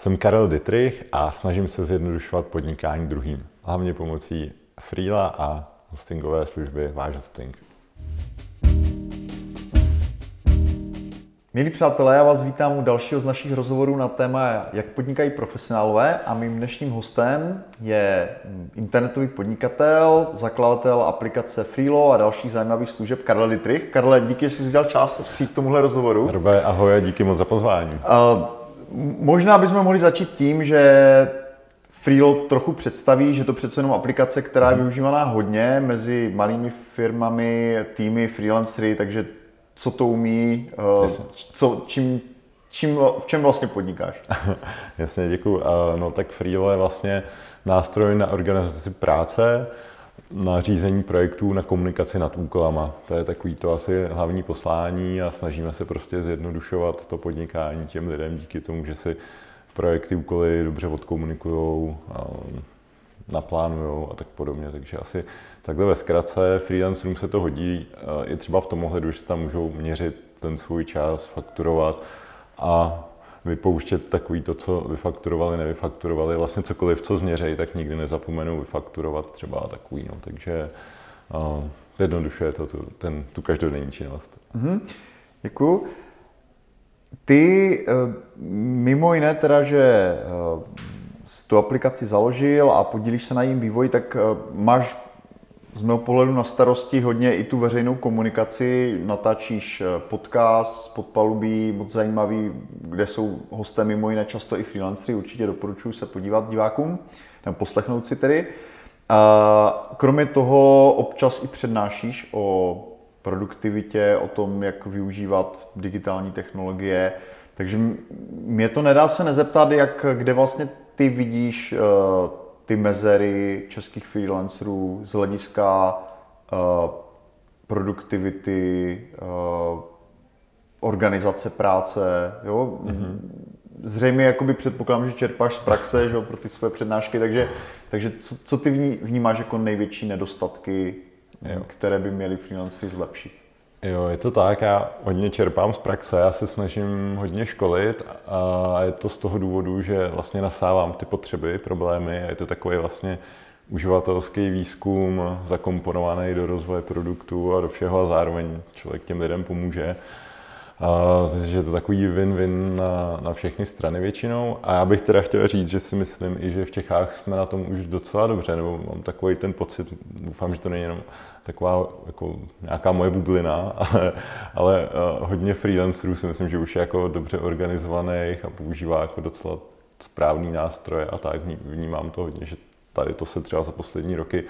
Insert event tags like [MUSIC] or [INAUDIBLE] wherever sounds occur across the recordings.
Jsem Karel Dittrich a snažím se zjednodušovat podnikání druhým, hlavně pomocí freela a hostingové služby Váš hosting. Milí přátelé, já vás vítám u dalšího z našich rozhovorů na téma, jak podnikají profesionálové a mým dnešním hostem je internetový podnikatel, zakladatel aplikace Freelo a dalších zajímavých služeb Karel Dittrich. Karle, díky, že jsi udělal čas přijít k tomuhle rozhovoru. Robé, ahoj a díky moc za pozvání. Uh, možná bychom mohli začít tím, že Freelo trochu představí, že to přece jenom aplikace, která je využívaná hodně mezi malými firmami, týmy, freelancery, takže co to umí, uh, co, čím, čím, v čem vlastně podnikáš? [LAUGHS] Jasně, děkuji. Uh, no tak Freelo je vlastně nástroj na organizaci práce, na řízení projektů, na komunikaci nad úkolama. To je takový to asi hlavní poslání a snažíme se prostě zjednodušovat to podnikání těm lidem díky tomu, že si projekty, úkoly dobře odkomunikují, naplánují a tak podobně. Takže asi takhle ve zkratce freelancerům se to hodí i třeba v tom ohledu, že tam můžou měřit ten svůj čas, fakturovat a vypouštět takový to, co vyfakturovali, nevyfakturovali, vlastně cokoliv, co změřejí, tak nikdy nezapomenou vyfakturovat třeba takový, no, takže uh, jednodušuje to tu, ten, tu každodenní činnost. Mm-hmm. Děkuju. Ty eh, mimo jiné teda, že eh, tu aplikaci založil a podílíš se na jejím vývoji, tak eh, máš z mého pohledu na starosti hodně i tu veřejnou komunikaci, natáčíš podcast podpalubí, moc zajímavý, kde jsou hosté mimo jiné často i freelanceri, určitě doporučuji se podívat divákům, nebo poslechnout si tedy. Kromě toho občas i přednášíš o produktivitě, o tom, jak využívat digitální technologie. Takže mě to nedá se nezeptat, jak, kde vlastně ty vidíš uh, ty mezery českých freelancerů z hlediska uh, produktivity, uh, organizace práce. Jo? Mm-hmm. Zřejmě jakoby předpokládám, že čerpáš z praxe že, pro ty své přednášky, takže, takže co, co ty vnímáš jako největší nedostatky jo. které by měli freelancery zlepšit. Jo, je to tak, já hodně čerpám z praxe, já se snažím hodně školit a je to z toho důvodu, že vlastně nasávám ty potřeby, problémy a je to takový vlastně uživatelský výzkum zakomponovaný do rozvoje produktu a do všeho a zároveň člověk těm lidem pomůže. A, že je to takový win-win na, na všechny strany většinou. A já bych teda chtěl říct, že si myslím i, že v Čechách jsme na tom už docela dobře, nebo mám takový ten pocit, doufám, že to není jenom taková jako nějaká moje bublina, [LAUGHS] ale, ale uh, hodně freelancerů si myslím, že už je jako dobře organizovaných a používá jako docela správný nástroje a tak vnímám to hodně, že tady to se třeba za poslední roky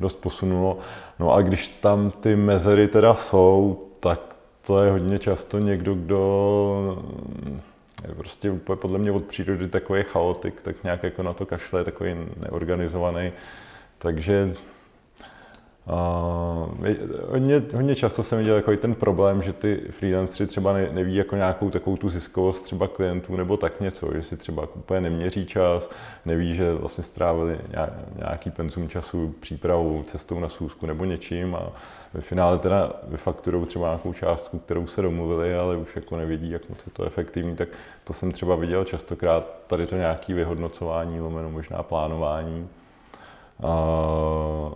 dost posunulo. No a když tam ty mezery teda jsou, tak to je hodně často někdo, kdo je prostě úplně podle mě od přírody takový chaotik, tak nějak jako na to kašle, takový neorganizovaný. Takže Hodně, hodně často jsem viděl jako ten problém, že ty freelanceri třeba ne, neví jako nějakou takovou tu ziskovost třeba klientů nebo tak něco, že si třeba úplně neměří čas, neví, že vlastně strávili nějaký penzum času přípravou, cestou na sůzku nebo něčím a ve finále teda vyfakturou třeba nějakou částku, kterou se domluvili, ale už jako nevědí, jak moc je to efektivní, tak to jsem třeba viděl častokrát, tady to nějaké vyhodnocování, lomeno možná plánování. Uh,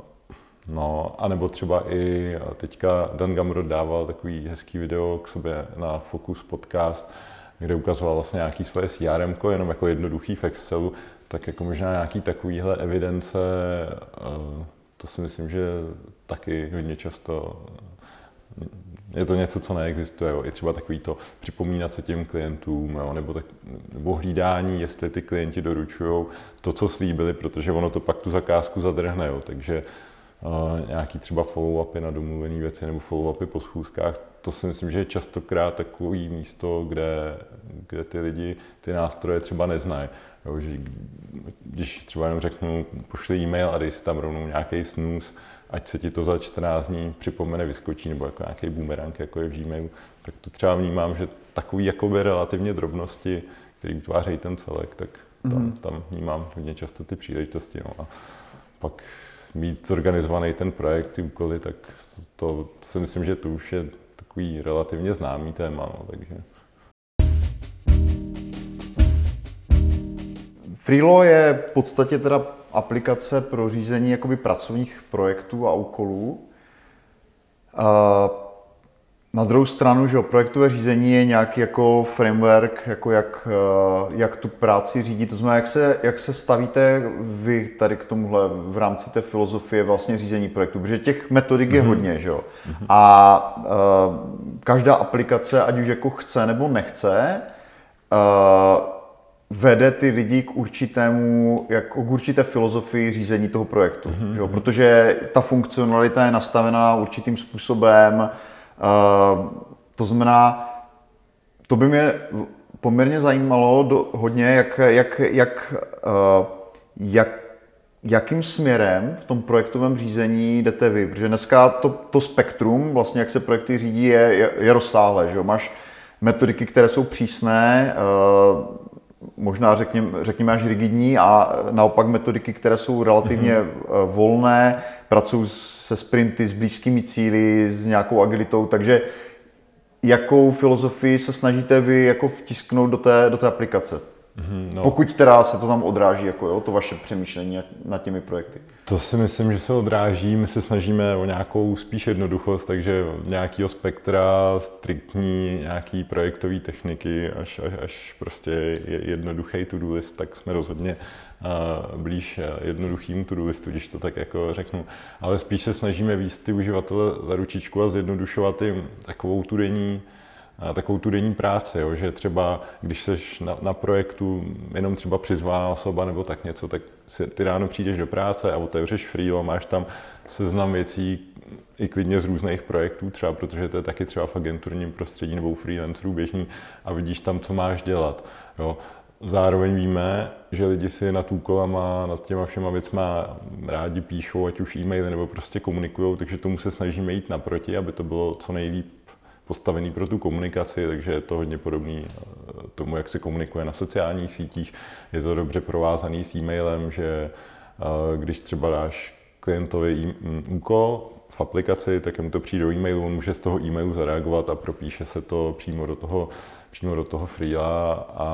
No, anebo třeba i teďka Dan Gamrod dával takový hezký video k sobě na Focus podcast, kde ukazoval vlastně nějaký svoje CRM, jenom jako jednoduchý v Excelu, tak jako možná nějaký takovýhle evidence, eh, to si myslím, že taky hodně často je to něco, co neexistuje. Jo. I třeba takový to připomínat se těm klientům, jo, nebo, tak, nebo hlídání, jestli ty klienti doručují to, co slíbili, protože ono to pak tu zakázku zadrhne. Jo. Takže nějaký třeba follow-upy na domluvené věci nebo follow-upy po schůzkách. To si myslím, že je častokrát takový místo, kde, kde ty lidi ty nástroje třeba neznají. Jo, že když třeba jenom řeknu, pošli e-mail a dej si tam rovnou nějaký snus, ať se ti to za 14 dní připomene, vyskočí, nebo jako nějaký boomerang, jako je v Gmailu, tak to třeba vnímám, že takový jakoby relativně drobnosti, které utvářejí ten celek, tak tam, mm-hmm. tam vnímám hodně často ty příležitosti. No. A pak mít zorganizovaný ten projekt, ty úkoly, tak to si myslím, že to už je takový relativně známý téma, no, takže. Freelo je v podstatě teda aplikace pro řízení jakoby pracovních projektů a úkolů. Na druhou stranu, že projektové řízení je nějaký jako framework, jako jak, eh, jak tu práci řídí. To znamená, jak se, jak se stavíte vy tady k tomuhle v rámci té filozofie vlastně řízení projektu, protože těch metodik je mm-hmm. hodně, že jo. Mm-hmm. A uh, každá aplikace, ať už jako chce nebo nechce, uh, vede ty lidi k určitému, jako k určité filozofii řízení toho projektu. Mm-hmm. Že jo? Protože ta funkcionalita je nastavená určitým způsobem, to znamená, to by mě poměrně zajímalo do, hodně, jak, jak, jak, uh, jak, jakým směrem v tom projektovém řízení jdete vy. Protože dneska to, to spektrum, vlastně jak se projekty řídí, je, je, je rozsáhlé. Že jo? Máš metodiky, které jsou přísné, uh, možná řekněme, řekněme až rigidní a naopak metodiky, které jsou relativně mm-hmm. volné, pracují se sprinty, s blízkými cíly, s nějakou agilitou, takže jakou filozofii se snažíte vy jako vtisknout do té, do té aplikace? Mm, no. Pokud teda se to tam odráží, jako jo, to vaše přemýšlení nad těmi projekty. To si myslím, že se odráží. My se snažíme o nějakou spíš jednoduchost, takže nějakého spektra, striktní nějaký projektové techniky, až, až, až prostě jednoduchý to-do list, tak jsme rozhodně blíž jednoduchým to-do listu, když to tak jako řeknu. Ale spíš se snažíme víc ty uživatele za ručičku a zjednodušovat jim takovou tu denní takovou tu denní práci, jo, že třeba když jsi na, na projektu jenom třeba přizvaná osoba nebo tak něco, tak si, ty ráno přijdeš do práce a otevřeš Freelo, máš tam seznam věcí i klidně z různých projektů, třeba protože to je taky třeba v agenturním prostředí nebo u freelancerů běžný a vidíš tam, co máš dělat. Jo. Zároveň víme, že lidi si nad úkolama, nad těma všema věcma rádi píšou, ať už e-maily nebo prostě komunikují, takže tomu se snažíme jít naproti, aby to bylo co nejlíp postavený pro tu komunikaci, takže je to hodně podobný eh, tomu, jak se komunikuje na sociálních sítích. Je to dobře provázaný s e-mailem, že eh, když třeba dáš klientovi úkol v aplikaci, tak mu to přijde do e-mailu, on může z toho e-mailu zareagovat a propíše se to přímo do toho přímo do toho freela a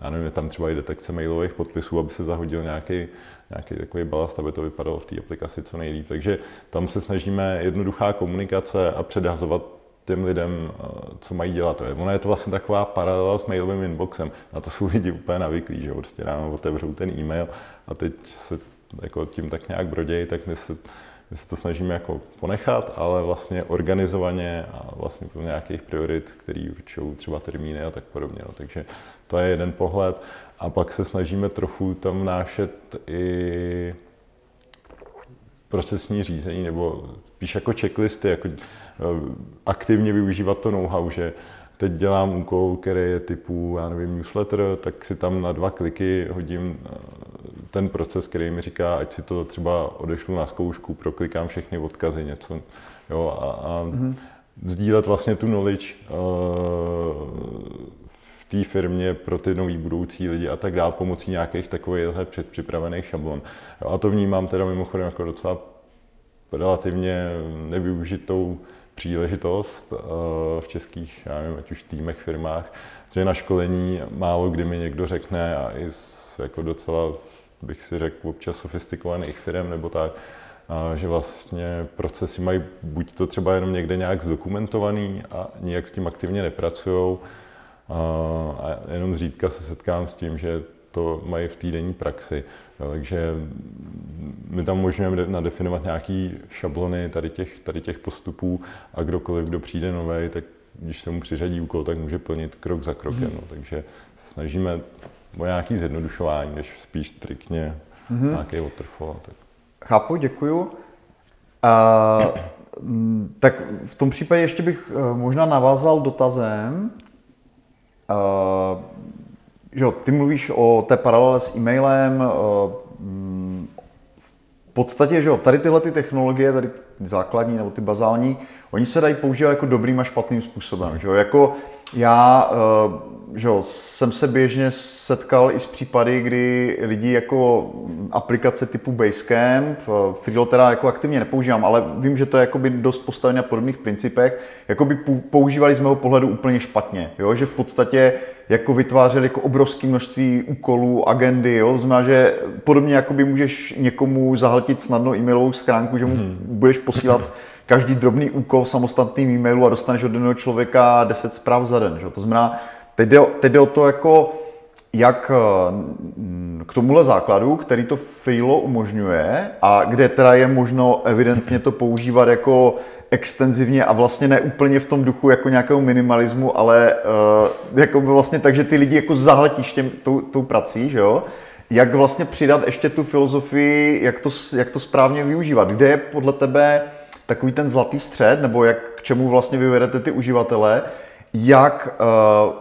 já nevím, je tam třeba i detekce mailových podpisů, aby se zahodil nějaký, nějaký takový balast, aby to vypadalo v té aplikaci co nejlíp. Takže tam se snažíme jednoduchá komunikace a předhazovat těm lidem, eh, co mají dělat. Ono je to vlastně taková paralela s mailovým inboxem. Na to jsou lidi úplně navyklí, že prostě ráno otevřou ten e-mail a teď se jako tím tak nějak brodějí, tak my se, my se to snažíme jako ponechat, ale vlastně organizovaně a vlastně pro nějakých priorit, který určují třeba termíny a tak podobně. No. Takže to je jeden pohled. A pak se snažíme trochu tam vnášet i procesní řízení, nebo spíš jako checklisty, jako aktivně využívat to know-how, že teď dělám úkol, který je typu, já nevím, newsletter, tak si tam na dva kliky hodím eh, ten proces, který mi říká, ať si to třeba odešlu na zkoušku, proklikám všechny odkazy, něco, jo, a, a mm-hmm. sdílet vlastně tu knowledge uh, v té firmě pro ty nový budoucí lidi a tak dále pomocí nějakých takových předpřipravených šablon. Jo, a to vnímám teda mimochodem jako docela relativně nevyužitou příležitost eh, v českých, já nevím, ať už týmech, firmách, že na školení málo kdy mi někdo řekne a i z jako docela, bych si řekl, občas sofistikovaných firm nebo tak, a že vlastně procesy mají buď to třeba jenom někde nějak zdokumentovaný a nijak s tím aktivně nepracují, a jenom zřídka se setkám s tím, že to mají v týdenní praxi. Takže my tam můžeme nadefinovat nějaké šablony tady těch, tady těch postupů a kdokoliv, kdo přijde nový, tak když se mu přiřadí úkol, tak může plnit krok za krokem. Mm. No. Takže se snažíme o nějaké zjednodušování, než spíš striktně mm-hmm. nějaký waterfall. Tak. Chápu, děkuju. Uh, tak v tom případě ještě bych uh, možná navázal dotazem. Uh, že jo, ty mluvíš o té paralele s e-mailem, mm, v podstatě, že jo, tady tyhle ty technologie, tady základní nebo ty bazální, oni se dají používat jako dobrým a špatným způsobem, že jo, jako já, eh, že jo, jsem se běžně setkal i s případy, kdy lidi jako aplikace typu Basecamp. Eh, Freelo teda jako aktivně nepoužívám, ale vím, že to je jakoby dost postavené na podobných principech. Jakoby používali z mého pohledu úplně špatně, jo? že v podstatě jako vytvářeli jako obrovské množství úkolů, agendy, jo? znamená, že podobně jakoby můžeš někomu zahltit snadno e-mailovou schránku, že mu hmm. budeš posílat [LAUGHS] každý drobný úkol v samostatným e-mailu a dostaneš od jednoho člověka 10 zpráv za den. Že? To znamená, teď jde, teď jde o to, jako, jak eh, k tomuhle základu, který to Freelo umožňuje a kde teda je možno evidentně to používat jako extenzivně a vlastně ne úplně v tom duchu jako nějakého minimalismu, ale uh, jako vlastně tak, že ty lidi jako zahletíš těm, tou, tou prací, že jo? Jak vlastně přidat ještě tu filozofii, jak to, jak to správně využívat? Kde je podle tebe takový ten zlatý střed, nebo jak k čemu vlastně vyvedete ty uživatele, jak uh,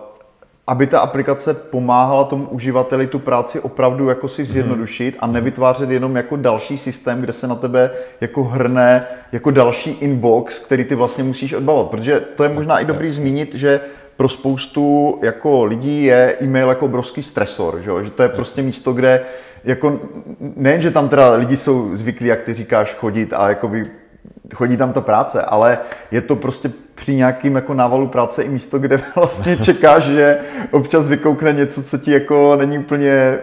aby ta aplikace pomáhala tomu uživateli tu práci opravdu jako si mhm. zjednodušit a nevytvářet jenom jako další systém, kde se na tebe jako hrne jako další inbox, který ty vlastně musíš odbavovat. Protože to je možná i dobrý zmínit, že pro spoustu jako lidí je e-mail jako obrovský stresor, že, že to je prostě místo, kde jako nejen, že tam teda lidi jsou zvyklí, jak ty říkáš, chodit a jakoby chodí tam ta práce, ale je to prostě při nějakým jako návalu práce i místo, kde [LAUGHS] vlastně čekáš, že občas vykoukne něco, co ti jako není úplně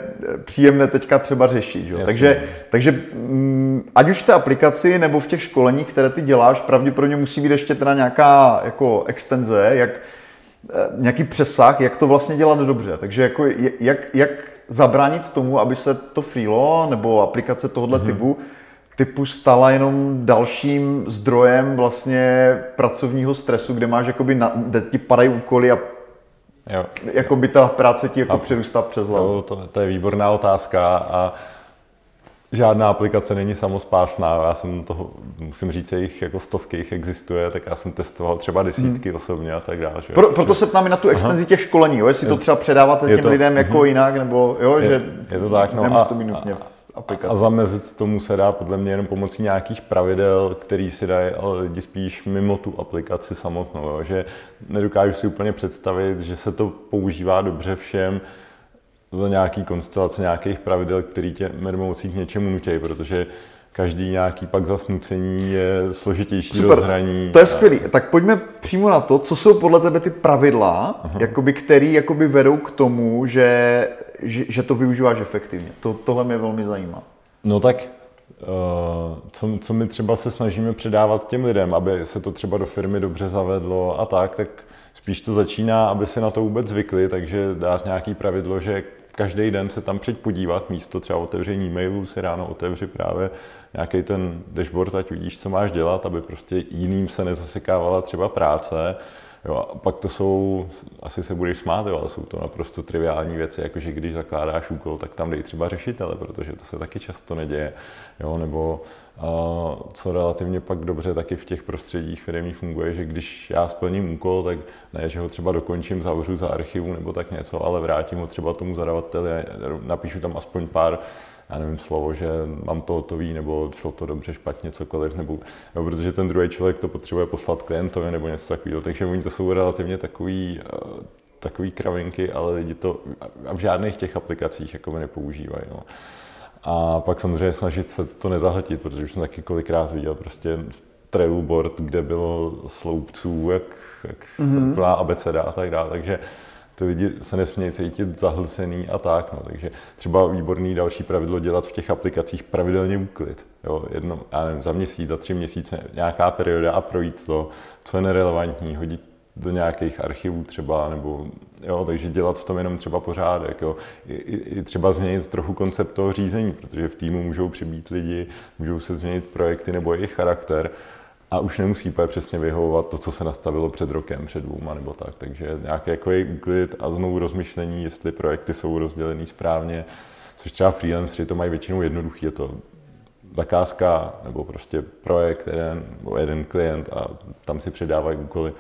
příjemné teďka třeba řešit. Že? Takže, takže mm, ať už v té aplikaci nebo v těch školeních, které ty děláš, pravděpodobně musí být ještě teda nějaká jako extenze, jak, eh, nějaký přesah, jak to vlastně dělat dobře. Takže jako jak, jak zabránit tomu, aby se to freelo nebo aplikace tohoto mm-hmm. typu typu stala jenom dalším zdrojem vlastně pracovního stresu, kde máš jakoby, na, kde ti padají úkoly a Jo. Jako by ta práce ti jako a, přerůstá přes hlavu. To, to je výborná otázka a žádná aplikace není samospásná. Já jsem toho, musím říct, jich jako stovky jich existuje, tak já jsem testoval třeba desítky hmm. osobně a tak dále. Pro, proto se ptáme na tu extenzi Aha. těch školení, jo? jestli je, to třeba předáváte těm to, lidem jako uh-huh. jinak, nebo jo, je, že je to tak, no, a, to minutně. A, aplikace. A zamezit tomu se dá podle mě jenom pomocí nějakých pravidel, který si dají lidi spíš mimo tu aplikaci samotnou. Jo? Že nedokážu si úplně představit, že se to používá dobře všem za nějaký konstelace nějakých pravidel, který tě mermoucí k něčemu nutí, protože každý nějaký pak zasnucení je složitější Super. rozhraní. To je skvělý. Tak pojďme přímo na to, co jsou podle tebe ty pravidla, jakoby, který jakoby vedou k tomu, že, že, že to využíváš efektivně. To, tohle mě velmi zajímá. No tak, uh, co, co my třeba se snažíme předávat těm lidem, aby se to třeba do firmy dobře zavedlo a tak, tak spíš to začíná, aby si na to vůbec zvykli, takže dát nějaký pravidlo, že každý den se tam přijď podívat, místo třeba otevření e-mailu si ráno otevři právě nějaký ten dashboard, ať vidíš, co máš dělat, aby prostě jiným se nezasekávala třeba práce. Jo, a pak to jsou, asi se budeš smát, jo, ale jsou to naprosto triviální věci, jakože když zakládáš úkol, tak tam dej třeba řešitele, protože to se taky často neděje. Jo, nebo a co relativně pak dobře taky v těch prostředích firmních funguje, že když já splním úkol, tak ne, že ho třeba dokončím, zavřu za archivu nebo tak něco, ale vrátím ho třeba tomu zadavateli a napíšu tam aspoň pár já nevím, slovo, že mám to hotový, nebo šlo to dobře, špatně, cokoliv, nebo, nebo protože ten druhý člověk to potřebuje poslat klientovi nebo něco takového. Takže oni to jsou relativně takový, eh, takový kravinky, ale lidi to v žádných těch aplikacích jako nepoužívají. No. A pak samozřejmě snažit se to nezahltit, protože už jsem taky kolikrát viděl prostě trailu board, kde bylo sloupců, jak, jak mm-hmm. plná abeceda a tak dále. Takže ty lidi se nesmějí cítit zahlcený a tak. No. Takže třeba výborný další pravidlo dělat v těch aplikacích pravidelně úklid. Jo. Jedno, já nevím, za měsíc, za tři měsíce, nějaká perioda a projít to, co je nerelevantní, hodit do nějakých archivů třeba, nebo jo, takže dělat v tom jenom třeba pořádek, jo. I, i, třeba změnit trochu koncept toho řízení, protože v týmu můžou přibýt lidi, můžou se změnit projekty nebo jejich charakter a už nemusí úplně přesně vyhovovat to, co se nastavilo před rokem, před dvouma nebo tak. Takže nějaký jako je úklid a znovu rozmyšlení, jestli projekty jsou rozdělený správně, což třeba freelanceri to mají většinou jednoduchý, je to zakázka nebo prostě projekt, jeden, nebo jeden klient a tam si předávají úkoly,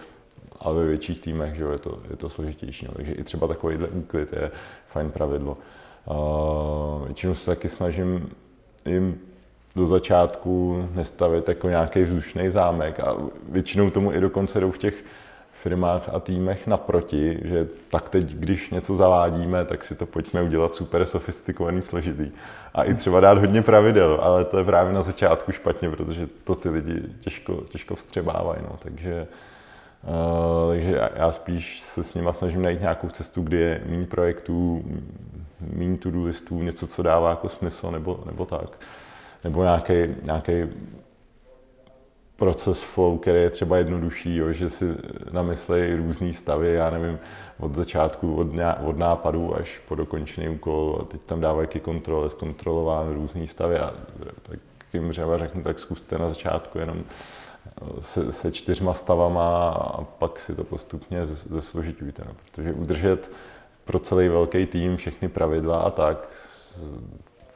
ale ve větších týmech že jo, je, to, je to složitější. No. Takže i třeba takovýhle úklid je fajn pravidlo. Uh, většinou se taky snažím jim do začátku nestavit jako nějaký vzdušný zámek a většinou tomu i dokonce jdou v těch firmách a týmech naproti, že tak teď, když něco zavádíme, tak si to pojďme udělat super sofistikovaný, složitý. A i třeba dát hodně pravidel, ale to je právě na začátku špatně, protože to ty lidi těžko, těžko vstřebávají. No. Takže, uh, takže já spíš se s nimi snažím najít nějakou cestu, kde je méně projektů, méně to-do listů, něco, co dává jako smysl, nebo, nebo tak. Nebo nějaký, nějaký proces flow, který je třeba jednodušší, jo, že si namyslejí různé stavy, já nevím, od začátku, od, ná, od nápadu až po dokončený úkol. A teď tam dávají i kontrole, zkontrolován různé stavy. A tak jim třeba řeknu, tak zkuste na začátku jenom se, se čtyřma stavama a pak si to postupně zesložitujte, no, protože udržet pro celý velký tým všechny pravidla a tak z,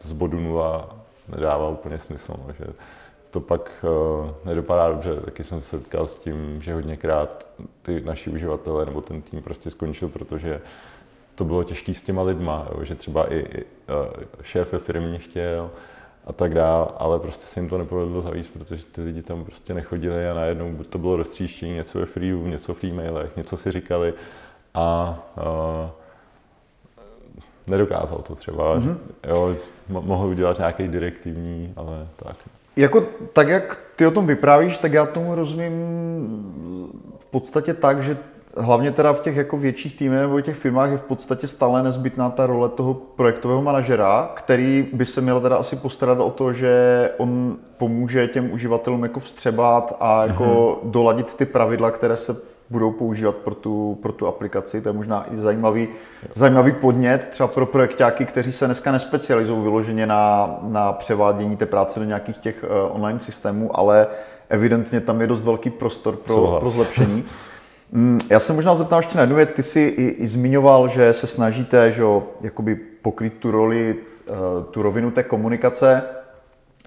z bodu nula nedává úplně smysl. No, že to pak uh, nedopadá dobře. Taky jsem se setkal s tím, že hodněkrát ty naši uživatelé nebo ten tým prostě skončil, protože to bylo těžké s těma lidma, jo, že třeba i, i uh, šéf ve firmě chtěl a tak dále, ale prostě se jim to nepovedlo zavíst, protože ty lidi tam prostě nechodili a najednou to bylo roztříštění, něco ve freelu, něco v e-mailech, něco si říkali a uh, nedokázal to třeba. Mm-hmm. Jo, mohl udělat nějaký direktivní, ale tak. Jako tak, jak ty o tom vyprávíš, tak já tomu rozumím v podstatě tak, že hlavně teda v těch jako větších týmech nebo těch firmách je v podstatě stále nezbytná ta role toho projektového manažera, který by se měl teda asi postarat o to, že on pomůže těm uživatelům jako vstřebat a jako mm-hmm. doladit ty pravidla, které se budou používat pro tu, pro tu aplikaci. To je možná i zajímavý, zajímavý podnět třeba pro projektáky, kteří se dneska nespecializují vyloženě na, na převádění té práce do nějakých těch uh, online systémů, ale evidentně tam je dost velký prostor pro, pro zlepšení. Mm, já se možná zeptám ještě na jednu věc. Ty jsi i, i zmiňoval, že se snažíte že, jakoby pokryt tu roli, uh, tu rovinu té komunikace.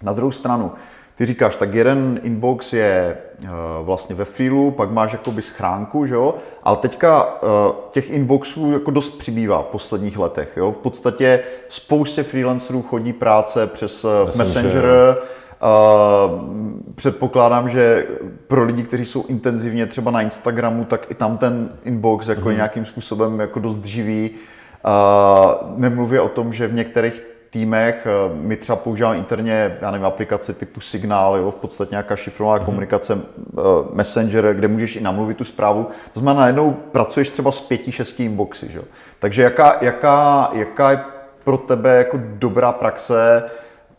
Na druhou stranu, ty říkáš, tak jeden inbox je uh, vlastně ve filu, pak máš jakoby schránku, že jo? Ale teďka uh, těch inboxů jako dost přibývá v posledních letech, jo? V podstatě spoustě freelancerů chodí práce přes uh, Messenger, Messenger Uh, předpokládám, že pro lidi, kteří jsou intenzivně třeba na Instagramu, tak i tam ten inbox jako mm. nějakým způsobem jako dost živý. Uh, nemluvě o tom, že v některých týmech. Eh, my třeba používáme interně, já nevím, aplikace typu Signál, jo, v podstatě nějaká šifrovaná mm-hmm. komunikace, eh, Messenger, kde můžeš i namluvit tu zprávu. To znamená, najednou pracuješ třeba s pěti, šesti inboxy. Že? Takže jaká, jaká, jaká je pro tebe jako dobrá praxe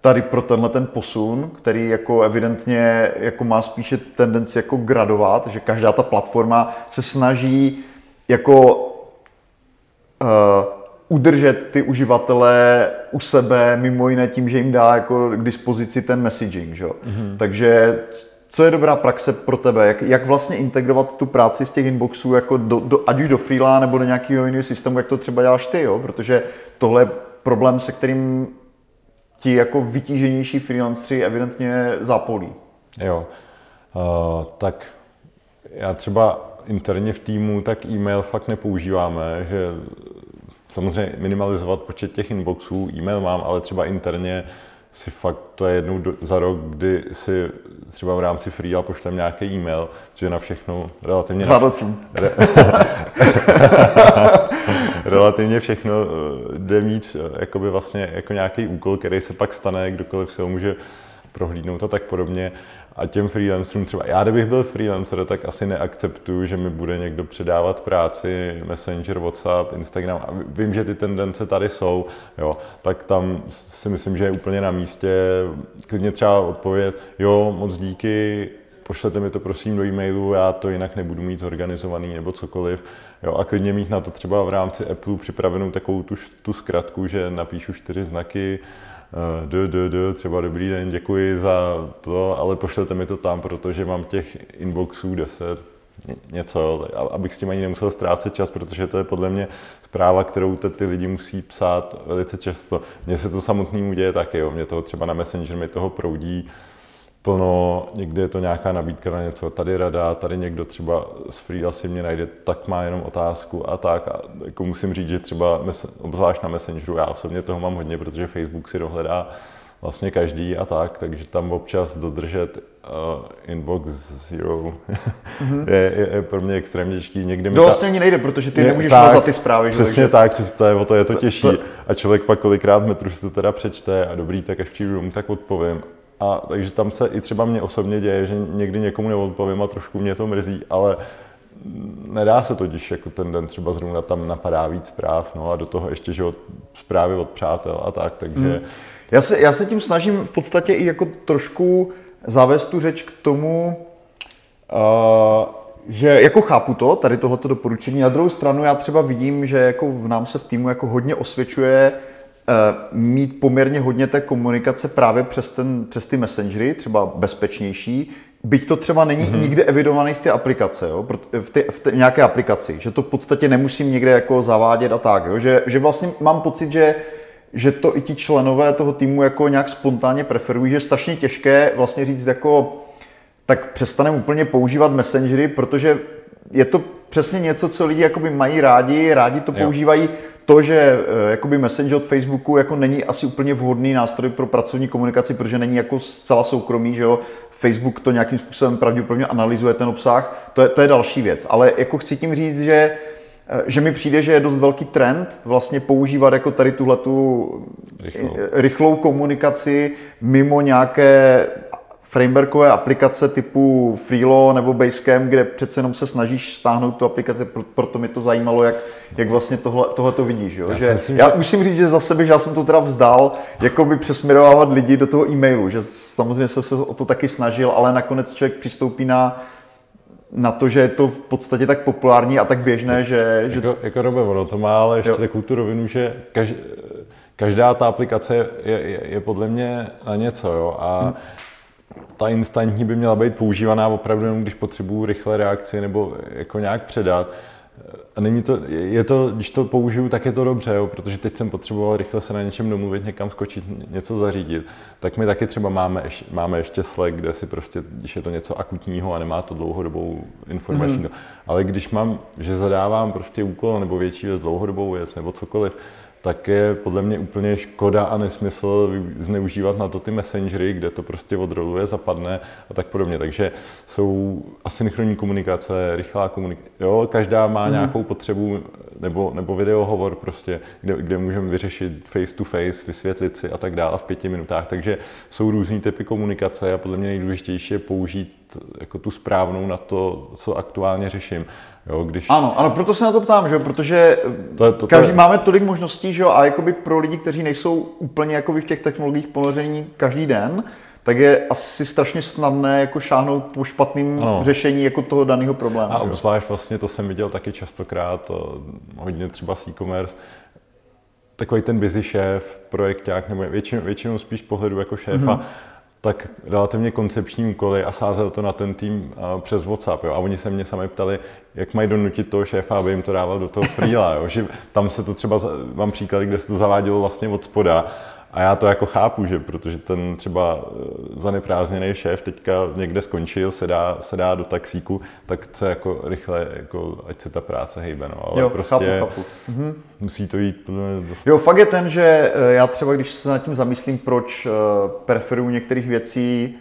tady pro tenhle ten posun, který jako evidentně jako má spíše tendenci jako gradovat, že každá ta platforma se snaží jako uh, udržet ty uživatele u sebe, mimo jiné tím, že jim dá jako k dispozici ten messaging. Že? Mm-hmm. Takže co je dobrá praxe pro tebe? Jak, jak vlastně integrovat tu práci z těch inboxů, jako do, do, ať už do freela nebo do nějakého jiného systému, jak to třeba děláš ty, jo? protože tohle je problém, se kterým ti jako vytíženější freelancři evidentně zápolí. Jo, uh, tak já třeba interně v týmu tak e-mail fakt nepoužíváme, že samozřejmě minimalizovat počet těch inboxů, e-mail mám, ale třeba interně si fakt, to je jednou za rok, kdy si třeba v rámci Freela pošlem nějaký e-mail, což je na všechno relativně... Na, re, [LAUGHS] relativně všechno eh, jde mít eh, jakoby vlastně jako nějaký úkol, který se pak stane, kdokoliv se ho může prohlídnout a tak podobně. A těm freelancerům třeba, já kdybych byl freelancer, tak asi neakceptuju, že mi bude někdo předávat práci, Messenger, WhatsApp, Instagram a vím, že ty tendence tady jsou, jo, tak tam si myslím, že je úplně na místě klidně třeba odpovědět, jo, moc díky, pošlete mi to prosím do e-mailu, já to jinak nebudu mít zorganizovaný nebo cokoliv. Jo, a klidně mít na to třeba v rámci Apple připravenou takovou tu, tu zkratku, že napíšu čtyři znaky, d, d, d, třeba dobrý den, děkuji za to, ale pošlete mi to tam, protože mám těch inboxů 10, něco, abych s tím ani nemusel ztrácet čas, protože to je podle mě zpráva, kterou te, ty lidi musí psát velice často. Mně se to samotnému děje taky, jo. mě toho třeba na Messenger mi toho proudí plno, někde je to nějaká nabídka na něco, tady rada, tady někdo třeba z free asi mě najde, tak má jenom otázku a tak. A jako musím říct, že třeba obzvlášť na Messengeru, já osobně toho mám hodně, protože Facebook si dohledá vlastně každý a tak, takže tam občas dodržet uh, inbox zero mm-hmm. [LAUGHS] je, je, je, pro mě extrémně těžký. Někdy mi to vlastně ani nejde, protože ty je, nemůžeš tak, za ty zprávy. Přesně že? tak, to je, o to je to, to těžší. To, a člověk pak kolikrát metru si to teda přečte a dobrý, tak až přijdu domů, tak odpovím. A takže tam se i třeba mě osobně děje, že někdy někomu neodpovím a trošku mě to mrzí, ale nedá se totiž jako ten den třeba zrovna tam napadá víc zpráv, no a do toho ještě, že od, zprávy od přátel a tak, takže... Hmm. Já se, já se tím snažím v podstatě i jako trošku zavést tu řeč k tomu, uh, že jako chápu to, tady tohleto doporučení. Na druhou stranu já třeba vidím, že jako v nám se v týmu jako hodně osvědčuje uh, mít poměrně hodně té komunikace právě přes, ten, přes ty messengery, třeba bezpečnější, byť to třeba není mm-hmm. nikde evidovaný v té aplikace, jo? V, té, v té, nějaké aplikaci, že to v podstatě nemusím někde jako zavádět a tak, jo? Že, že vlastně mám pocit, že že to i ti členové toho týmu jako nějak spontánně preferují, že je strašně těžké vlastně říct jako tak přestaneme úplně používat messengery, protože je to přesně něco, co lidi jakoby mají rádi, rádi to jo. používají. To, že eh, jakoby Messenger od Facebooku jako není asi úplně vhodný nástroj pro pracovní komunikaci, protože není jako zcela soukromý, že jo. Facebook to nějakým způsobem pravděpodobně analyzuje ten obsah, to je, to je další věc. Ale jako chci tím říct, že eh, že mi přijde, že je dost velký trend vlastně používat jako tady tuhletu rychlou, rychlou komunikaci mimo nějaké frameworkové aplikace typu Freelo nebo Basecamp, kde přece jenom se snažíš stáhnout tu aplikaci, proto mě to zajímalo, jak, jak vlastně tohle, tohle to vidíš. Jo? Já, že, myslím, já že... musím říct, že za sebe, že já jsem to teda vzdal, jako by přesměrovávat lidi do toho e-mailu, že samozřejmě se, se o to taky snažil, ale nakonec člověk přistoupí na, na to, že je to v podstatě tak populární a tak běžné, že... že... Jako, jako Robe, ono to má ale ještě takovou tu rovinu, že každá ta aplikace je, je, je podle mě na něco, jo, a hmm ta instantní by měla být používaná opravdu jenom, když potřebuju rychle reakci nebo jako nějak předat. A není to, je to, když to použiju, tak je to dobře, jo, protože teď jsem potřeboval rychle se na něčem domluvit, někam skočit, něco zařídit. Tak my taky třeba máme, máme ještě Slack, kde si prostě, když je to něco akutního a nemá to dlouhodobou informační, mm-hmm. ale když mám, že zadávám prostě úkol nebo větší věc, dlouhodobou věc nebo cokoliv, tak je podle mě úplně škoda a nesmysl zneužívat na to ty messengery, kde to prostě odroluje, zapadne a tak podobně. Takže jsou asynchronní komunikace, rychlá komunikace, jo, každá má mm. nějakou potřebu, nebo, nebo videohovor prostě, kde, kde můžeme vyřešit face to face, vysvětlit si a tak dále v pěti minutách. Takže jsou různý typy komunikace a podle mě nejdůležitější je použít jako tu správnou na to, co aktuálně řeším. Jo, když... Ano, ano, proto se na to ptám, že? protože to je, to, každý, to je... máme tolik možností, že? a jakoby pro lidi, kteří nejsou úplně jakoby v těch technologiích ponoření každý den, tak je asi strašně snadné jako šáhnout po špatným ano. řešení jako toho daného problému. A obzvlášť vlastně to jsem viděl taky častokrát, to, hodně třeba s e-commerce, takový ten busy šéf, projekták, nebo většinou, většinou spíš pohledu jako šéfa, mm-hmm tak relativně koncepční úkoly a sázel to na ten tým přes WhatsApp. Jo. A oni se mě sami ptali, jak mají donutit toho šéfa, aby jim to dával do toho freela. Jo. Že tam se to třeba, mám příklad, kde se to zavádělo vlastně od spoda a já to jako chápu, že protože ten třeba eh, zaneprázdněný šéf teďka někde skončil, se dá, se dá do taxíku, tak chce jako rychle, jako, ať se ta práce hejbe. No. Ale jo, prostě chápu, chápu. Mhm. musí to jít dost... Jo, fakt je ten, že eh, já třeba, když se nad tím zamyslím, proč eh, preferuju některých věcí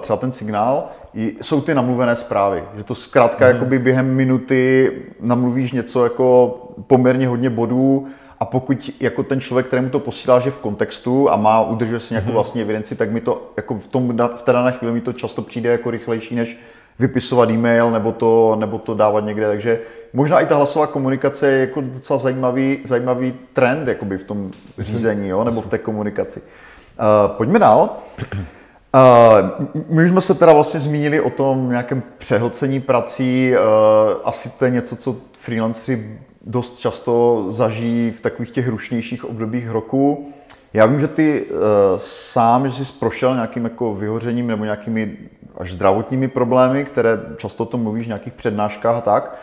třeba ten signál, jsou ty namluvené zprávy. Že to zkrátka mm. jakoby během minuty namluvíš něco jako poměrně hodně bodů a pokud jako ten člověk, kterému to posílá, že v kontextu a má, udržuje si nějakou mhm. vlastní evidenci, tak mi to jako v, tom, v té dané chvíli mi to často přijde jako rychlejší, než vypisovat e-mail nebo to, nebo to dávat někde. Takže možná i ta hlasová komunikace je jako docela zajímavý, zajímavý trend jakoby v tom mhm. řízení jo, nebo v té komunikaci. Uh, pojďme dál. Uh, my už jsme se teda vlastně zmínili o tom nějakém přehlcení prací. Uh, asi to je něco, co freelanceri dost často zažijí v takových těch rušnějších obdobích roku. Já vím, že ty uh, sám, že jsi prošel nějakým jako vyhořením nebo nějakými až zdravotními problémy, které často o tom mluvíš v nějakých přednáškách a tak.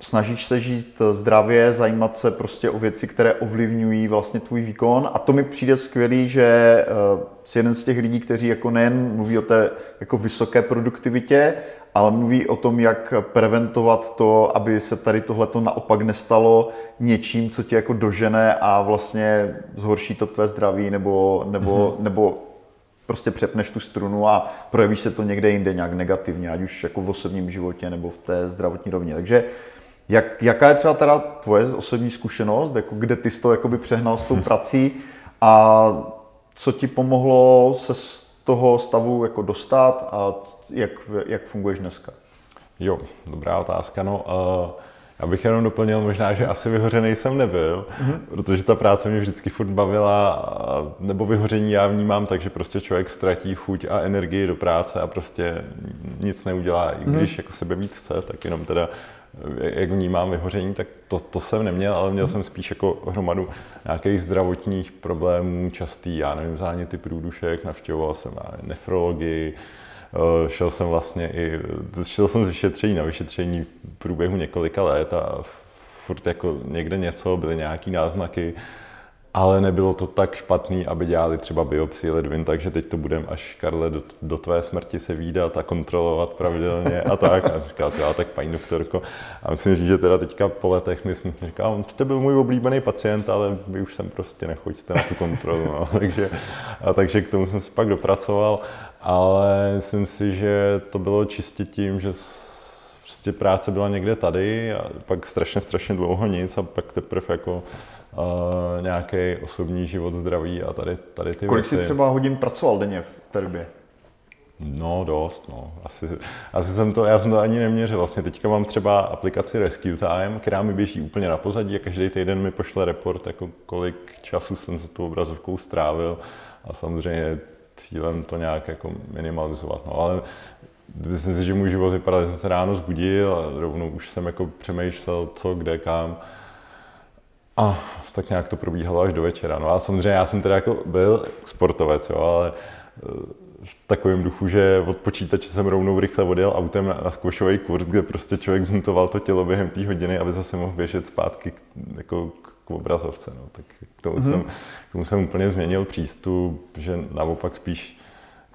Snažíš se žít zdravě, zajímat se prostě o věci, které ovlivňují vlastně tvůj výkon a to mi přijde skvělý, že uh, jsi jeden z těch lidí, kteří jako nejen mluví o té jako vysoké produktivitě, ale mluví o tom, jak preventovat to, aby se tady tohleto naopak nestalo něčím, co tě jako dožene a vlastně zhorší to tvé zdraví nebo, nebo, mm-hmm. nebo prostě přepneš tu strunu a projeví se to někde jinde nějak negativně, ať už jako v osobním životě nebo v té zdravotní rovině. Takže jak, jaká je třeba teda tvoje osobní zkušenost, jako kde ty jsi to jakoby přehnal s tou [LAUGHS] prací a co ti pomohlo se toho stavu jako dostat a jak, jak funguješ dneska? Jo, dobrá otázka. No, uh, já bych jenom doplnil možná, že asi vyhořený jsem nebyl, mm-hmm. protože ta práce mě vždycky furt bavila, nebo vyhoření já vnímám tak, že prostě člověk ztratí chuť a energii do práce a prostě nic neudělá, i když mm-hmm. jako sebe víc chce, tak jenom teda jak vnímám vyhoření, tak to, to jsem neměl, ale měl jsem spíš jako hromadu nějakých zdravotních problémů častý, já nevím, záněty průdušek, navštěvoval jsem nefrologii, eh, šel jsem vlastně i, šel jsem z vyšetření na vyšetření v průběhu několika let a furt jako někde něco, byly nějaký náznaky, ale nebylo to tak špatný, aby dělali třeba biopsii ledvin, takže teď to budeme až, Karle, do, do tvé smrti se výdat a kontrolovat pravidelně a tak. A říkal, já tak paní doktorko. A myslím, že teda teďka po letech mi jsme říkal, jste byl můj oblíbený pacient, ale vy už sem prostě nechoďte na tu kontrolu. No. [LAUGHS] takže, a takže k tomu jsem se pak dopracoval, ale myslím si, že to bylo čistě tím, že prostě práce byla někde tady a pak strašně, strašně dlouho nic a pak teprve jako uh, nějaký osobní život, zdraví a tady, tady ty Kolik věci. jsi třeba hodin pracoval denně v té době? No, dost, no. Asi, asi jsem to, já jsem to ani neměřil. Vlastně teďka mám třeba aplikaci Rescue Time, která mi běží úplně na pozadí a každý týden mi pošle report, jako kolik času jsem se tou obrazovkou strávil a samozřejmě cílem to nějak jako minimalizovat. No, ale myslím si, že můj život vypadal, že jsem se ráno zbudil a rovnou už jsem jako přemýšlel, co, kde, kam. A tak nějak to probíhalo až do večera. No a samozřejmě já jsem teda jako byl sportovec, jo, ale eh, v takovém duchu, že od počítače jsem rovnou rychle odjel autem na, na squashový kurz, kde prostě člověk zmutoval to tělo během té hodiny, aby zase mohl běžet zpátky k, jako k obrazovce. No. Tak k tomu, mm-hmm. jsem, k tomu jsem úplně změnil přístup, že naopak spíš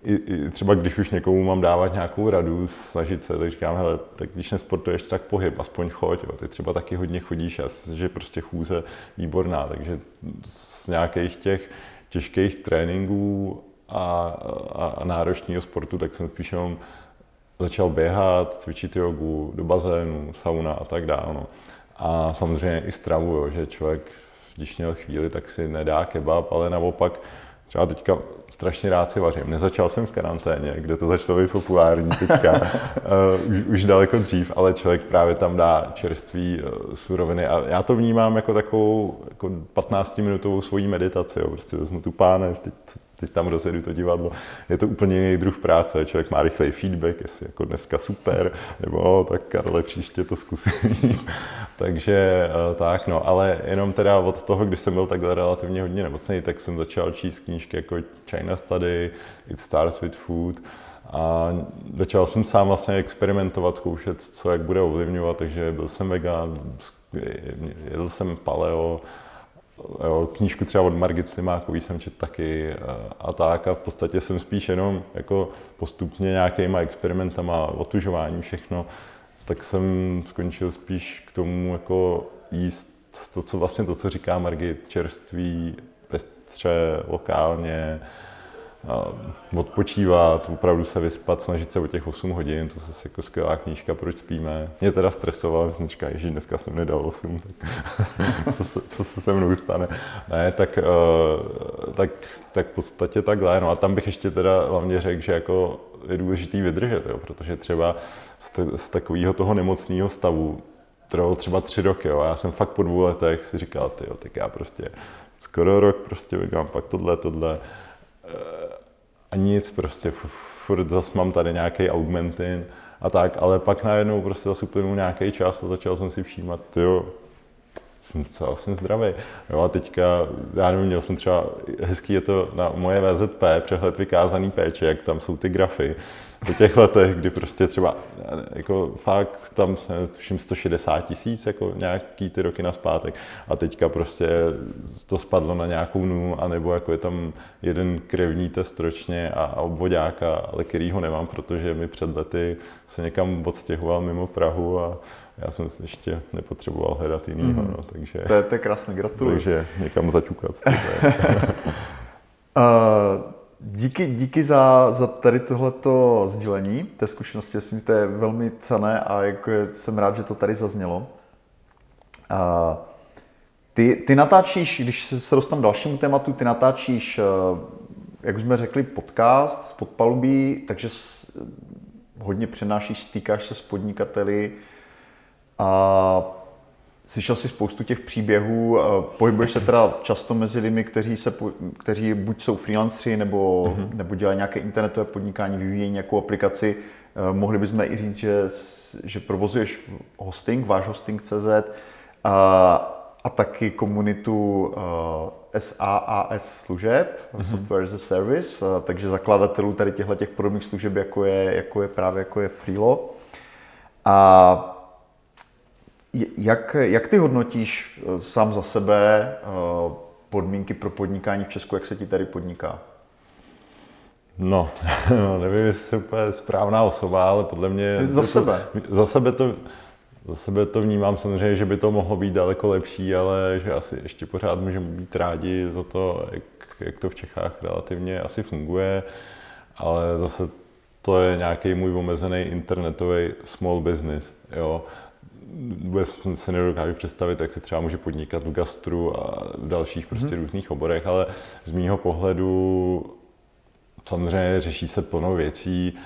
i, i třeba když už někomu mám dávat nějakou radu, snažit se, tak říkám, hele, tak když nesportuješ, tak pohyb, aspoň choď, jo. ty třeba taky hodně chodíš a že prostě chůze výborná, takže z nějakých těch těžkých tréninků a, a, a náročného sportu, tak jsem spíš jenom začal běhat, cvičit jogu, do bazénu, sauna a tak dále. No. A samozřejmě i stravu, jo, že člověk, když měl chvíli, tak si nedá kebab, ale naopak třeba teďka strašně rád si vařím. Nezačal jsem v karanténě, kde to začalo být populární teďka, uh, [LAUGHS] už, už daleko dřív, ale člověk právě tam dá čerství uh, suroviny a já to vnímám jako takovou jako 15-minutovou svoji meditaci. Jo. Prostě vezmu tu pánev, teď, teď tam rozjedu to divadlo. Je to úplně jiný druh práce, člověk má rychlej feedback, jestli jako dneska super, nebo tak Karle, příště to zkusím. [LAUGHS] Takže uh, tak, no, ale jenom teda od toho, když jsem byl takhle relativně hodně nemocný, tak jsem začal číst knížky jako China Study, It Starts with Food, a začal jsem sám vlastně experimentovat, zkoušet, co jak bude ovlivňovat, takže byl jsem vegan, jedl jsem paleo, jo, knížku třeba od Margit Slimákový jsem četl taky a tak a v podstatě jsem spíš jenom jako postupně nějakýma experimentama, otužování všechno, tak jsem skončil spíš k tomu jako jíst to, co vlastně to, co říká Margit, čerství, pestře, lokálně, odpočívat, opravdu se vyspat, snažit se o těch 8 hodin, to je jako skvělá knížka, proč spíme. Mě teda stresoval, jsem říkal, že dneska jsem nedal 8, tak [LAUGHS] co, se, co se se mnou stane. Ne, tak, uh, tak, tak v podstatě takhle. No a tam bych ještě teda hlavně řekl, že jako je důležitý vydržet, jo, protože třeba z, z takového toho nemocného stavu trvalo třeba tři roky, jo, a já jsem fakt po dvou letech si říkal, ty tak já prostě skoro rok prostě vygám, pak tohle, tohle, a nic, prostě furt zase mám tady nějaký augmentin a tak, ale pak najednou prostě zase uplynul nějaký čas a začal jsem si všímat, jo, jsem to vlastně zdravý. Jo, a teďka, já nevím, měl jsem třeba, hezký je to na moje VZP, přehled vykázaný péče, jak tam jsou ty grafy po těch letech, kdy prostě třeba jako fakt tam se tuším 160 tisíc jako nějaký ty roky naspátek a teďka prostě to spadlo na nějakou nulu, anebo jako je tam jeden krevní test ročně a, a obvodáka, ale který ho nemám, protože mi před lety se někam odstěhoval mimo Prahu a já jsem si ještě nepotřeboval hledat jinýho, mm. no, takže... To je, to je krásné, gratuluju. Takže někam začukat. uh, [LAUGHS] díky, díky za, za tady tohleto sdílení té zkušenosti, myslím, to je velmi cené a jako jsem rád, že to tady zaznělo. Uh, ty, ty natáčíš, když se dostanu k dalšímu tématu, ty natáčíš, jak už jsme řekli, podcast z podpalubí, takže hodně přenášíš, stýkáš se s podnikateli, a slyšel si spoustu těch příběhů, pohybuješ se teda často mezi lidmi, kteří, se, kteří buď jsou freelancři, nebo, mm-hmm. nebo dělají nějaké internetové podnikání, vyvíjejí nějakou aplikaci. Eh, mohli bychom i říct, že, že provozuješ hosting, váš hosting.cz a, a taky komunitu SaaS služeb, mm-hmm. Software as a Service, uh, takže zakladatelů tady těchto těch podobných služeb, jako je, jako je právě jako je Freelo. A jak, jak ty hodnotíš eh, sám za sebe eh, podmínky pro podnikání v Česku, jak se ti tady podniká? No, [LAUGHS] no nevím, jestli jsem úplně správná osoba, ale podle mě... Za sebe? To, za sebe to, za sebe to vnímám samozřejmě, že by to mohlo být daleko lepší, ale že asi ještě pořád můžeme být rádi za to, jak, jak to v Čechách relativně asi funguje, ale zase to je nějaký můj omezený internetový small business. Jo? Vůbec se nedokážu představit, jak se třeba může podnikat v gastru a v dalších prostě mm-hmm. různých oborech, ale z mýho pohledu samozřejmě řeší se plno věcí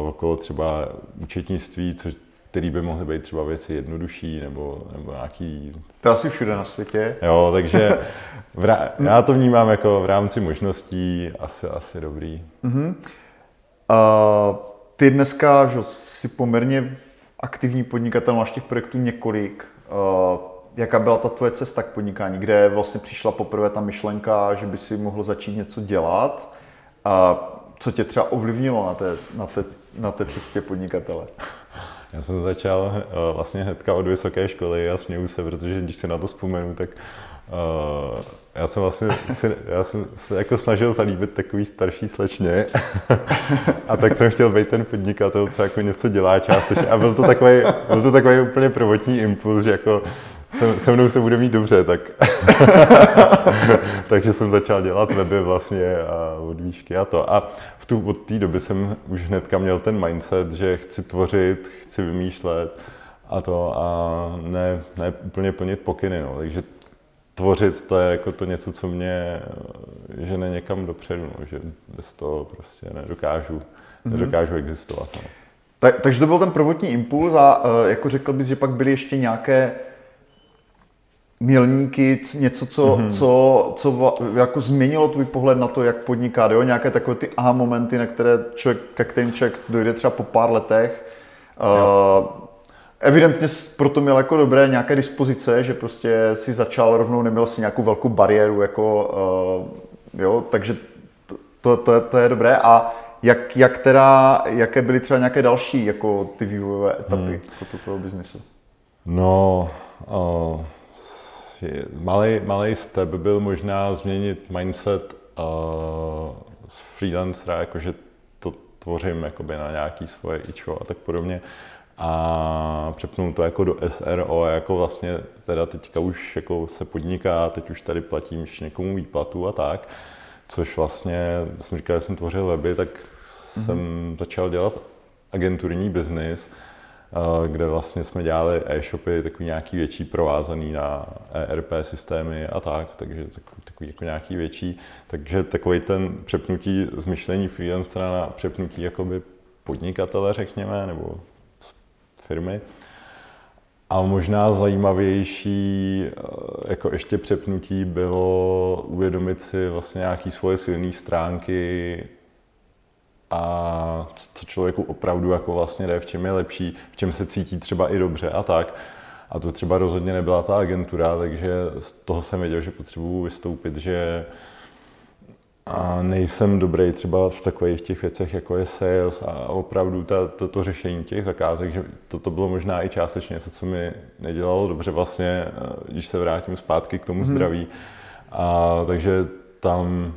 uh, okolo třeba účetnictví, co, který by mohly být třeba věci jednodušší nebo, nebo nějaký... To asi všude na světě. Jo, takže [LAUGHS] v rá... já to vnímám jako v rámci možností asi, asi dobrý. Mm-hmm. Uh, ty dneska že, si poměrně aktivní podnikatel, máš těch projektů několik. Uh, jaká byla ta tvoje cesta k podnikání? Kde vlastně přišla poprvé ta myšlenka, že by si mohl začít něco dělat? A co tě třeba ovlivnilo na té, na té, na té cestě podnikatele? Já jsem začal uh, vlastně hnedka od vysoké školy a směju se, protože když si na to vzpomenu, tak Uh, já jsem vlastně si, já jsem se jako snažil zalíbit takový starší slečně [LAUGHS] a tak jsem chtěl být ten podnikatel, co jako něco dělá částečně a byl to takový, byl to takový úplně prvotní impuls, že jako se, se mnou se bude mít dobře, tak [LAUGHS] takže jsem začal dělat weby vlastně a od výšky a to. A v tu, od té doby jsem už hnedka měl ten mindset, že chci tvořit, chci vymýšlet a to a ne, ne úplně plnit pokyny. No. Takže tvořit, to je jako to něco, co mě žene někam dopředu, no, že bez toho prostě nedokážu, mm-hmm. nedokážu existovat. No. Tak, takže to byl ten prvotní impuls a uh, jako řekl bys, že pak byly ještě nějaké milníky, něco, co, mm-hmm. co, co jako změnilo tvůj pohled na to, jak podnikat, jo? nějaké takové ty aha momenty, na které člověk, ke kterým člověk dojde třeba po pár letech. Uh, evidentně proto měl jako dobré nějaké dispozice, že prostě si začal rovnou, neměl si nějakou velkou bariéru, jako, uh, jo, takže to, to, to, je, to je dobré. A jak, jak teda, jaké byly třeba nějaké další jako ty vývojové etapy hmm. jako toho biznesu? No, uh, malý, malý step byl možná změnit mindset uh, z freelancera, jakože to tvořím jakoby na nějaký svoje ičo a tak podobně a přepnout to jako do SRO, jako vlastně teda teďka už jako se podniká, teď už tady platím někomu výplatu a tak, což vlastně, jsem říkal, že jsem tvořil weby, tak mm-hmm. jsem začal dělat agenturní biznis, kde vlastně jsme dělali e-shopy, takový nějaký větší provázaný na ERP systémy a tak, takže takový, takový jako nějaký větší. Takže takový ten přepnutí z myšlení freelancera na přepnutí jakoby podnikatele, řekněme, nebo firmy. A možná zajímavější eh, jako ještě přepnutí bylo uvědomit si vlastně nějaké svoje silné stránky a co člověku opravdu jako vlastně jde, v čem je lepší, v čem se cítí třeba i dobře a tak. A to třeba rozhodně nebyla ta agentura, takže z toho jsem věděl, že potřebuji vystoupit, že a nejsem dobrý třeba v takových těch věcech, jako je sales a opravdu ta, to, to řešení těch zakázek, že to, to bylo možná i částečně něco, co mi nedělalo dobře vlastně, když se vrátím zpátky k tomu hmm. zdraví. A takže tam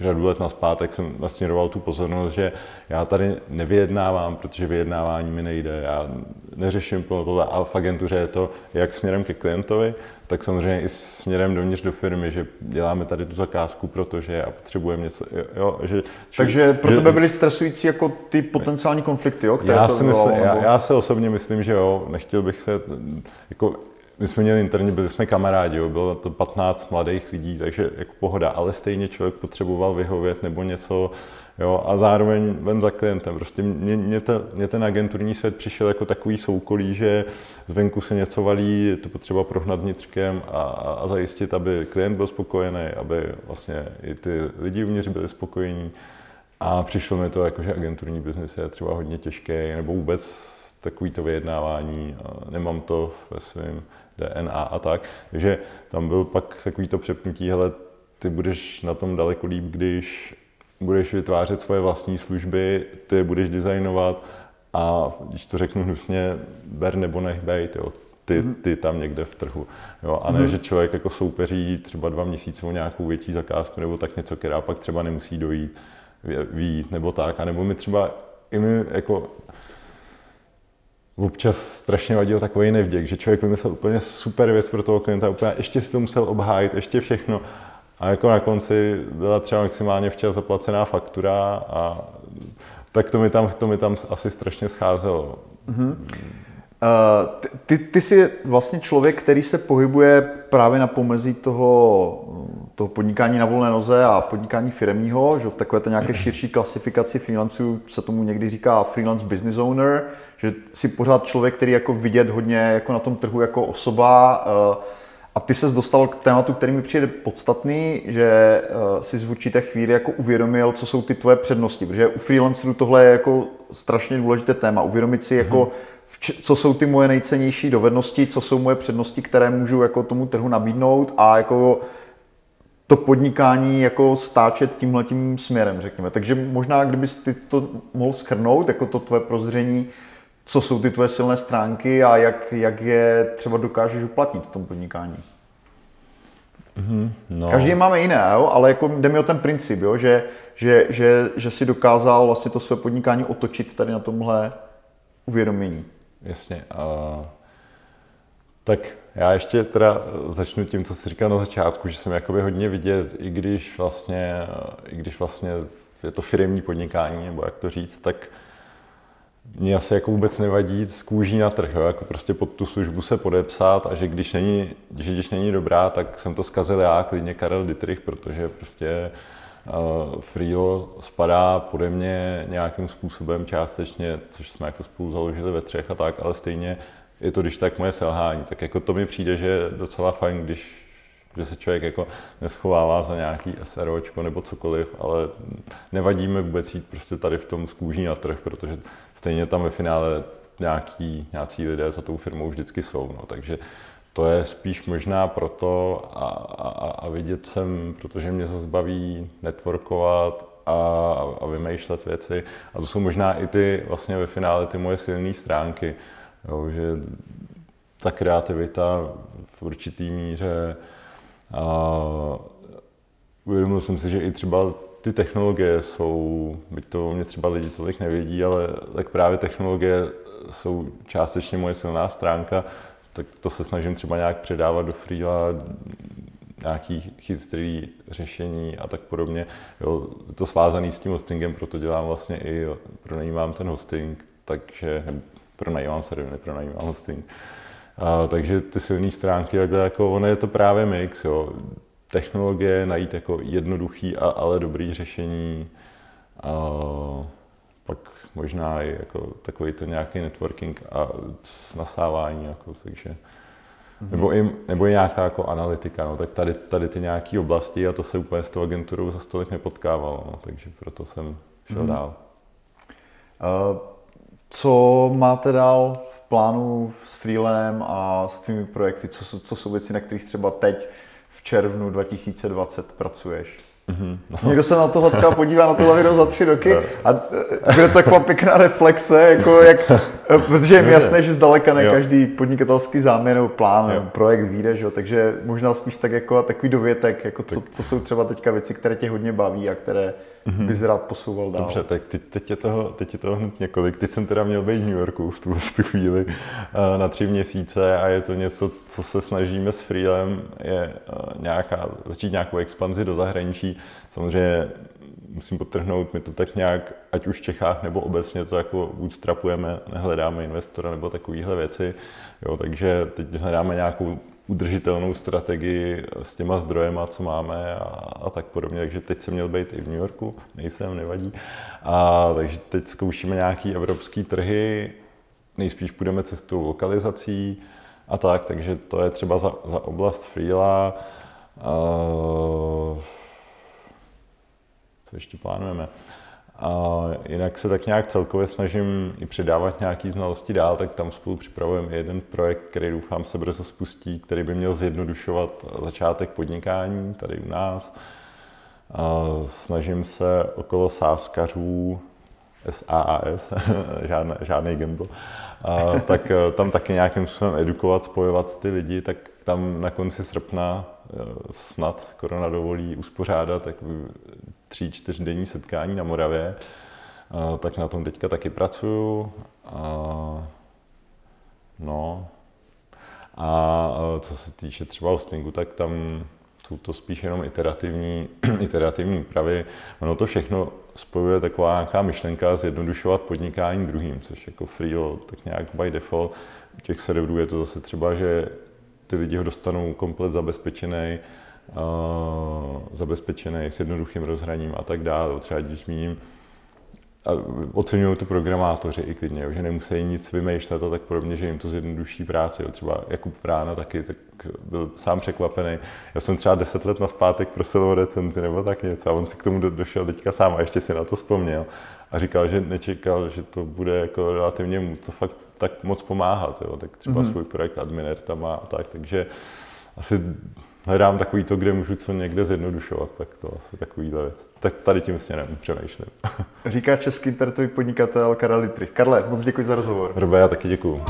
řadu let naspátek jsem nasměroval tu pozornost, že já tady nevyjednávám, protože vyjednávání mi nejde, já neřeším tohle a v agentuře je to jak směrem ke klientovi, tak samozřejmě i směrem dovnitř do firmy, že děláme tady tu zakázku, protože já potřebujeme něco, jo, že, Takže pro že, tebe byly stresující jako ty potenciální konflikty, jo, které já, to si myslím, já, já se osobně myslím, že jo, nechtěl bych se, jako my jsme měli interně, byli jsme kamarádi, jo, bylo to 15 mladých lidí, takže jako pohoda, ale stejně člověk potřeboval vyhovět nebo něco, jo, a zároveň ven za klientem. Prostě mě, mě, ta, mě ten agenturní svět přišel jako takový soukolí, že zvenku se něco valí, je to potřeba prohnat vnitřkem a, a, zajistit, aby klient byl spokojený, aby vlastně i ty lidi uvnitř byli spokojení. A přišlo mi to jako, že agenturní biznis je třeba hodně těžké, nebo vůbec takový to vyjednávání, nemám to ve svém DNA a tak. Takže tam byl pak takový to přepnutí, hele, ty budeš na tom daleko líp, když budeš vytvářet svoje vlastní služby, ty budeš designovat a když to řeknu hnusně, ber nebo nech bejt, jo, ty, mhm. ty tam někde v trhu. Jo, a ne, mm-hmm. že člověk jako soupeří třeba dva měsíce o nějakou větší zakázku nebo tak něco, která pak třeba nemusí dojít, výjít nebo tak. A nebo mi třeba i mi jako občas strašně vadil takový nevděk, že člověk vymyslel úplně super věc pro toho klienta, úplně ještě si to musel obhájit, ještě všechno. A jako na konci byla třeba maximálně včas zaplacená faktura a tak to mi tam, to mi tam asi strašně scházelo. Mm-hmm. Uh, ty, ty jsi vlastně člověk, který se pohybuje právě na pomezí toho, toho podnikání na volné noze a podnikání firemního, že v takové té nějaké širší klasifikaci freelanců se tomu někdy říká freelance business owner, že jsi pořád člověk, který jako vidět hodně jako na tom trhu jako osoba uh, a ty ses dostal k tématu, který mi přijde podstatný, že uh, jsi v určité chvíli jako uvědomil, co jsou ty tvoje přednosti, protože u freelancerů tohle je jako strašně důležité téma, uvědomit si jako, mm-hmm. co jsou ty moje nejcennější dovednosti, co jsou moje přednosti, které můžu jako tomu trhu nabídnout a jako to podnikání jako stáčet tímhle tím směrem, řekněme. Takže možná, kdybys ty to mohl schrnout, jako to tvoje prozření, co jsou ty tvoje silné stránky a jak, jak je třeba dokážeš uplatnit v tom podnikání. Mm-hmm, no. Každý máme jiné, jo? ale jako jde mi o ten princip, jo? Že, že, že, že si dokázal vlastně to své podnikání otočit tady na tomhle uvědomění. Jasně. Uh, tak já ještě teda začnu tím, co jsi říkal na začátku, že jsem jakoby hodně vidět, i když vlastně, i když vlastně je to firmní podnikání, nebo jak to říct, tak mě asi jako vůbec nevadí z kůží na trh, jo? jako prostě pod tu službu se podepsat a že když není, že když není dobrá, tak jsem to zkazil já, klidně Karel Dietrich, protože prostě uh, Freelo spadá pode mě nějakým způsobem částečně, což jsme jako spolu založili ve třech a tak, ale stejně je to když tak moje selhání, tak jako to mi přijde, že je docela fajn, když že se člověk jako neschovává za nějaký SROčko nebo cokoliv, ale nevadí mi vůbec jít prostě tady v tom skůží na trh, protože stejně tam ve finále nějaký, nějací lidé za tou firmou vždycky jsou. No. Takže to je spíš možná proto a, a, a vidět jsem, protože mě zase baví networkovat a, a vymýšlet věci. A to jsou možná i ty vlastně ve finále ty moje silné stránky. Jo, že ta kreativita v určitý míře a uvědomil jsem si, že i třeba ty technologie jsou, byť to mě třeba lidi tolik nevědí, ale tak právě technologie jsou částečně moje silná stránka, tak to se snažím třeba nějak předávat do freela, nějaký chytrý řešení a tak podobně. Jo, to svázaný s tím hostingem, proto dělám vlastně i, pronajímám ten hosting, takže pronajímám se, nepronajímám hosting. A, takže ty silné stránky, takhle jako ono je to právě mix, jo. Technologie najít jako jednoduchý, a, ale dobrý řešení. A pak možná i jako takový ten nějaký networking a nasávání, jako, takže mm-hmm. nebo, i, nebo i nějaká jako analytika, no, tak tady, tady ty nějaké oblasti a to se úplně s tou agenturou za stolik nepotkávalo, no, takže proto jsem šel mm-hmm. dál. Uh, co máte dál v plánu s Freelem a s tvými projekty? Co, jsou- co jsou věci, na kterých třeba teď červnu 2020 pracuješ? Mm-hmm. Někdo se na tohle třeba podívá na tohle video za tři roky [LAUGHS] a eh, bude to taková pěkná reflexe, jako jak, eh, protože je mi jasné, že zdaleka ne Jo. každý podnikatelský záměr nebo plán Jo. nebo projekt vyjde, že takže možná spíš tak jako takový dovětek, jako co, co jsou třeba teďka věci, které tě hodně baví a které bys rád posouval dál. Dobře, tak teď, teď, je toho, teď je toho hned několik. Teď jsem teda měl být v New Yorku v tuhle tu chvíli eh, na tři měsíce a je to něco, co se snažíme s Freelem, je eh, nějaká, začít nějakou expanzi do zahraničí. Samozřejmě musím potrhnout, my to tak nějak, ať už v Čechách nebo obecně to jako bootstrapujeme, nehledáme investora nebo takovéhle věci. Jo, takže teď hledáme nějakou udržitelnou strategii s těma zdrojema, co máme a, a tak podobně. Takže teď jsem měl být i v New Yorku, nejsem, nevadí. A takže teď zkoušíme nějaký evropský trhy, nejspíš půjdeme cestou lokalizací a tak, takže to je třeba za, za oblast Freela. Uh, co ještě plánujeme. A jinak se tak nějak celkově snažím i předávat nějaké znalosti dál, tak tam spolu připravujeme jeden projekt, který doufám se brzo spustí, který by měl zjednodušovat začátek podnikání tady u nás. A snažím se okolo sáskařů, SAAS, [LAUGHS] žádný, žádný gamble, a, tak eh, tam taky nějakým způsobem edukovat, spojovat ty lidi, tak tam na konci srpna eh, snad korona dovolí uspořádat tak tři, čtyřdenní setkání na Moravě, a, tak na tom teďka taky pracuju. A, no, a eh, co se týče třeba hostingu, tak tam jsou to spíš jenom iterativní, [CLEARS THROAT] iterativní úpravy. Ono to všechno spojuje taková nějaká myšlenka zjednodušovat podnikání druhým, což jako freelo, tak nějak by default. U těch serverů je to zase třeba, že ty lidi ho dostanou komplet zabezpečený, uh, zabezpečený s jednoduchým rozhraním a tak dále. Třeba když zmíním, oceňují to programátoři i klidně, že nemusí nic vymýšlet a tak podobně, že jim to zjednoduší práci. Třeba Jakub Vrána taky tak byl sám překvapený. Já jsem třeba deset let naspátek prosil o recenzi nebo tak něco a on si k tomu do, došel teďka sám a ještě si na to vzpomněl. A říkal, že nečekal, že to bude jako relativně mu to fakt tak moc pomáhat. Jo. Tak třeba mm-hmm. svůj projekt Adminer tam má a tak, takže asi hledám takový to, kde můžu co někde zjednodušovat, tak to asi takovýhle věc. Tak tady tím směrem přemýšlím. Říká český internetový podnikatel Karel Littrich. Karle, moc děkuji za rozhovor. Robe, já taky děkuju.